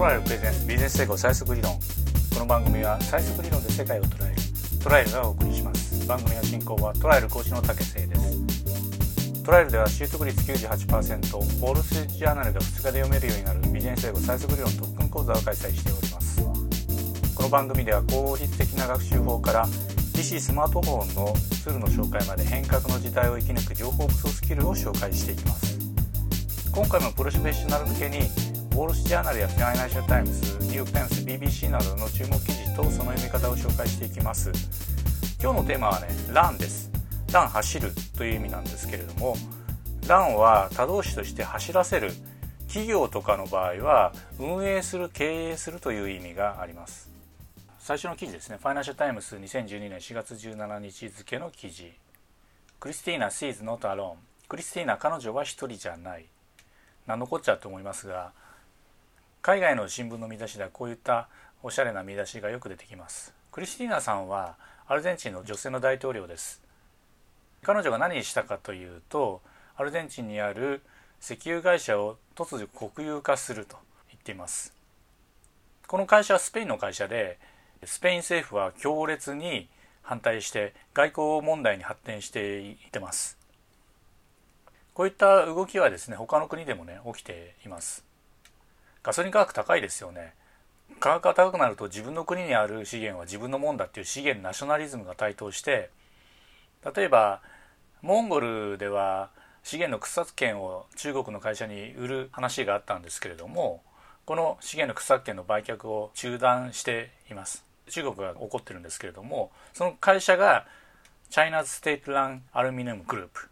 トライアルプレゼンビジネス成功最速理論。この番組は最速理論で世界を捉えるトライルがお送りします。番組の進行はトライル講師の竹瀬です。トライルでは習得率98%ウォール・ストリート・ジャーナルが2日で読めるようになるビジネス英語最速理論特訓講座を開催しております。この番組では効率的な学習法から PC スマートフォンのツールの紹介まで変革の時代を生き抜く情報基礎スキルを紹介していきます。今回もプロフェッショナル向けにウォール・ストリート・ジャーナルやフィナンシャル・タイムズニューヨーク・タイムズ BBC などの注目記事とその読み方を紹介していきます。今日のテーマはね run です。 Run 走るという意味なんですけれども run は他動詞として走らせる企業とかの場合は運営する経営するという意味があります。最初の記事ですね。ファイナンシャル・タイムズ2012年4月17日付の記事。クリスティーナ sees not alone クリスティーナ彼女は一人じゃない。何のこっちゃと思いますが海外の新聞の見出しではこういったおしゃれな見出しがよく出てきます。クリスティーナさんはアルゼンチンの女性の大統領です。彼女が何したかというとアルゼンチンにある石油会社を突如国有化すると言っています。この会社はスペインの会社でスペイン政府は強烈に反対して外交問題に発展していってます。こういった動きはですね他の国でもね起きています。ガソリン価格高いですよね。価格が高くなると自分の国にある資源は自分のもんだっていう資源ナショナリズムが台頭して例えばモンゴルでは資源の掘削権を中国の会社に売る話があったんですけれどもこの資源の掘削権の売却を中断しています。中国が怒ってるんですけれどもその会社が China's state-run aluminum group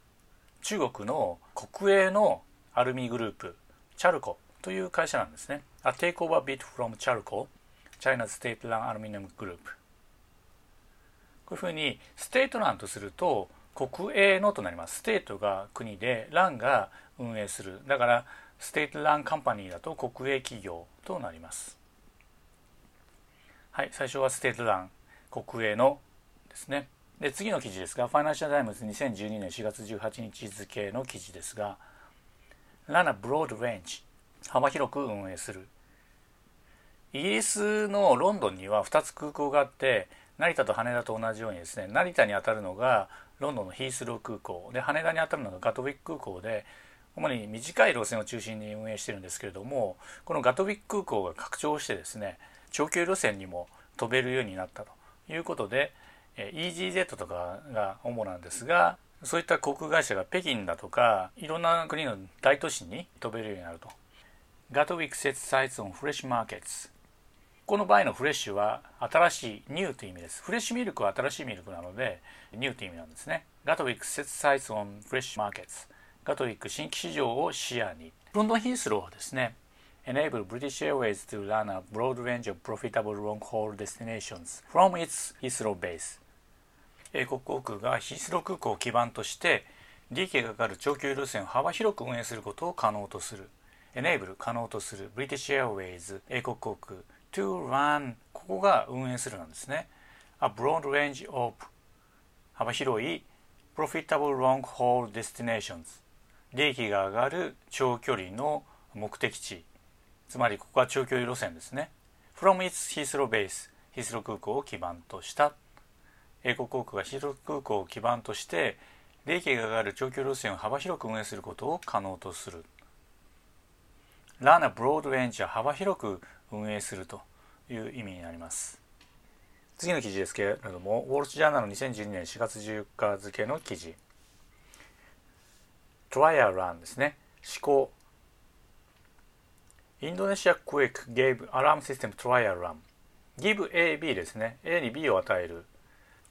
中国の国営のアルミグループチャルコという会社なんですね。A takeover bid from Chalco China's state-run aluminum group. こういうふうに state-run とすると国営のとなります。 State が国で run が運営する。だから state-run company だと国営企業となります。はい最初は state-run 国営のですね。で次の記事ですがファイナンシャル・タイムズ2012年4月18日付の記事ですが run a broad range 幅広く運営する。イギリスのロンドンには2つ空港があって成田と羽田と同じようにですね成田にあたるのがロンドンのヒースロー空港。で羽田にあたるのがガトウィック空港で主に短い路線を中心に運営してるんですけれどもこのガトウィック空港が拡張してですね長距離路線にも飛べるようになったということで EasyZ とかが主なんですがそういった航空会社が北京だとかいろんな国の大都市に飛べるようになると。ガトウィック sets sites on fresh markets. この場合のフレッシュは新しいニューという意味です。フレッシュミルクは新しいミルクなのでニューという意味なんですね。ガトウィック sets sites on fresh markets. ガトウィック新規市場を視野に。ロンドンヒースローはですね。Enable British Airways to run a broad range of profitable long-haul destinations from its Heathrow base. 英国航空がヒースロー空港を基盤として利益がかかる長距離路線を幅広く運営することを可能とする。Enable 可能とする British Airways 英国航空 to run ここが運営するなんですね。A broad range of 幅広い profitable long haul destinations 利益が上がる長距離の目的地つまりここは長距離路線ですね。From its Heathrow base ヒースロー空港を基盤とした英国航空がヒースロー空港を基盤として利益が上がる長距離路線を幅広く運営することを可能とする。ラーナブロードレンジは幅広く運営するという意味になります。次の記事ですけれどもウォール・ジャーナル2012年4月14日付の記事。トライアルランですね。試行インドネシア Quick gave alarm system trial run give A, B ですね。A に B を与える。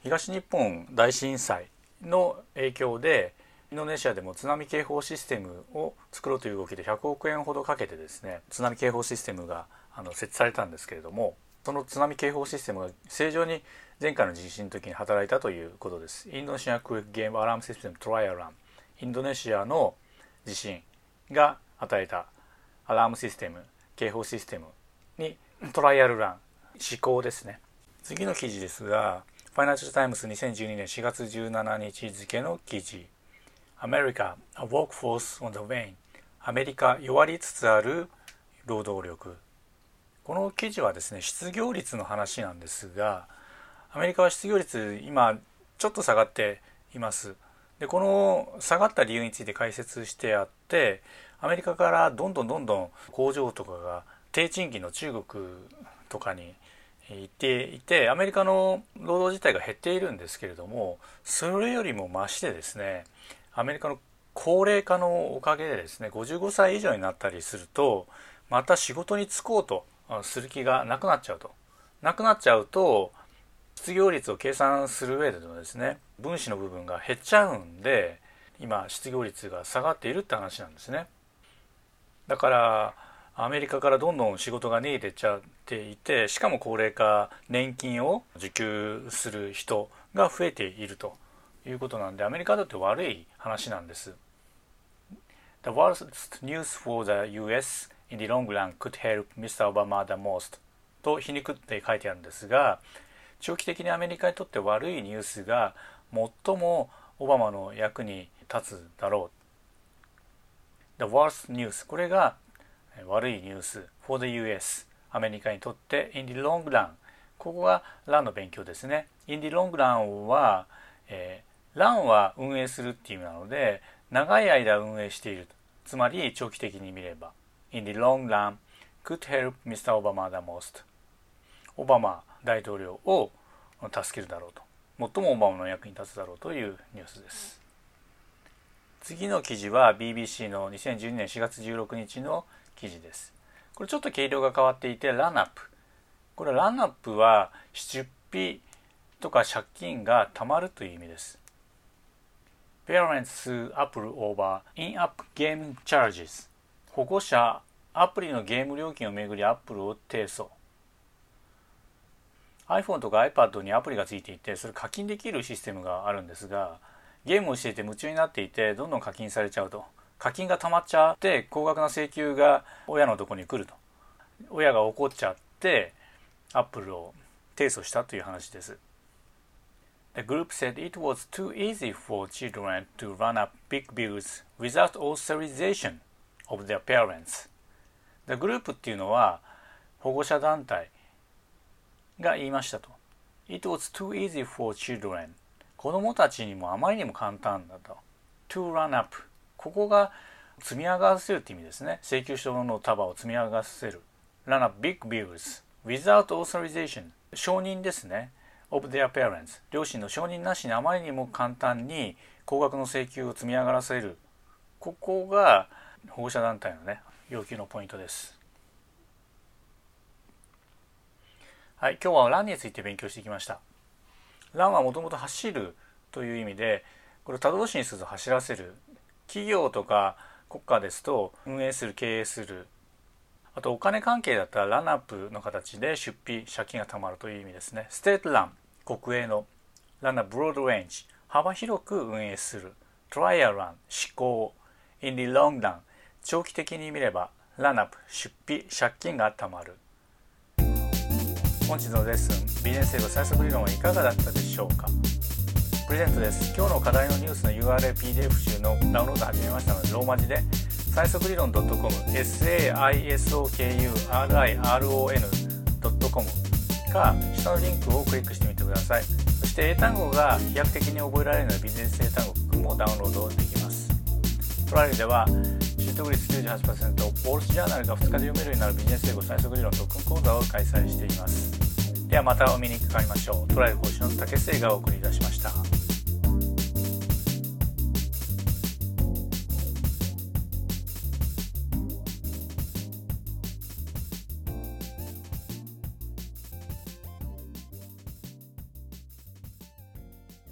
東日本大震災の影響でインドネシアでも津波警報システムを作ろうという動きで100億円ほどかけてですね津波警報システムがあの設置されたんですけれどもその津波警報システムが正常に前回の地震の時に働いたということです。 Indonesia quake gave alarm system trial run。インドネシアの地震が与えた alarm system 警報システムに trial run 試行ですね。次の記事ですがファイナンシャル・タイムズ2012年4月17日付の記事。アメリカ A workforce on the wane. アメリカ弱りつつある労働力。この記事はですね失業率の話なんですがアメリカは失業率今ちょっと下がっています。でこの下がった理由について解説してあってアメリカからどんどんどんどん工場とかが低賃金の中国とかに行っていてアメリカの労働自体が減っているんですけれどもそれよりも増してですねアメリカの高齢化のおかげでですね55歳以上になったりするとまた仕事に就こうとする気がなくなっちゃうと。なくなっちゃうと失業率を計算する上でのですね分子の部分が減っちゃうんで今失業率が下がっているって話なんですね。だからアメリカからどんどん仕事が逃げてっちゃっていてしかも高齢化年金を受給する人が増えているということなんでアメリカだって悪い話なんです。The worst news for the US in the long run could help Mr. Obama the most と皮肉って書いてあるんですが長期的にアメリカにとって悪いニュースが最もオバマの役に立つだろう The worst news これが悪いニュース for the US アメリカにとって in the long run ここがランの勉強ですね in the long run は、えー、ランは運営するっていう意味なので長い間運営しているつまり長期的に見れば。In the long run could help Mr. Obama the most. オバマ大統領を助けるだろうと。最もオバマの役に立つだろうというニュースです。次の記事は BBC の2012年4月16日の記事です。これちょっと軽量が変わっていてランアップ。これランアップは出費とか借金がたまるという意味です。Parents sue Apple over in-app game charges. 保護者アプリのゲーム料金をめぐりアップルを提訴。iPhone とか iPad にアプリがついていてそれ課金できるシステムがあるんですがゲームをしていて夢中になっていてどんどん課金されちゃうと。課金が溜まっちゃって高額な請求が親のとこに来ると。親が怒っちゃってアップルを提訴したという話です。The group said it was too easy for children to run up big bills without authorization of their parents. The group っていうのは保護者団体が言いましたと。It was too easy for children. 子供たちにもあまりにも簡単だと。to run up. ここが積み上がせるって意味ですね。請求書の束を積み上がせる。run up big bills without authorization. 承認ですね。Of their parents. 両親の承認なしにあまりにも簡単に高額の請求を積み上がらせる。ここが保護者団体のね要求のポイントです。はい、今日はランについて勉強してきました。ランはもともと走るという意味で、これ多動詞にすると走らせる。企業とか国家ですと運営する、経営する。あとお金関係だったらランアップの形で出費、借金がたまるという意味ですね。ステートラン、国営の。ランナーブロードレンジ、幅広く運営する。トライアルラン、思考。インディロングラン、長期的に見ればランアップ出費借金がたまる本日のレッスンビジネス英語最速理論はいかがだったでしょうか？プレゼントです今日の課題のニュースの URL PDF 集のダウンロード始めましたのでローマ字で最速理論 .com saisokuриron.com か下のリンクをクリックしてみてください。そして英単語が飛躍的に覚えられるようなビジネス英単語もダウンロードできます。トライルでは習得率98%ボールスジャーナルが2日で読めるようになるビジネス英語最速理論特訓講座を開催しています。ではまたお見にかかりましょう。トライル講師の竹末がお送りいたしました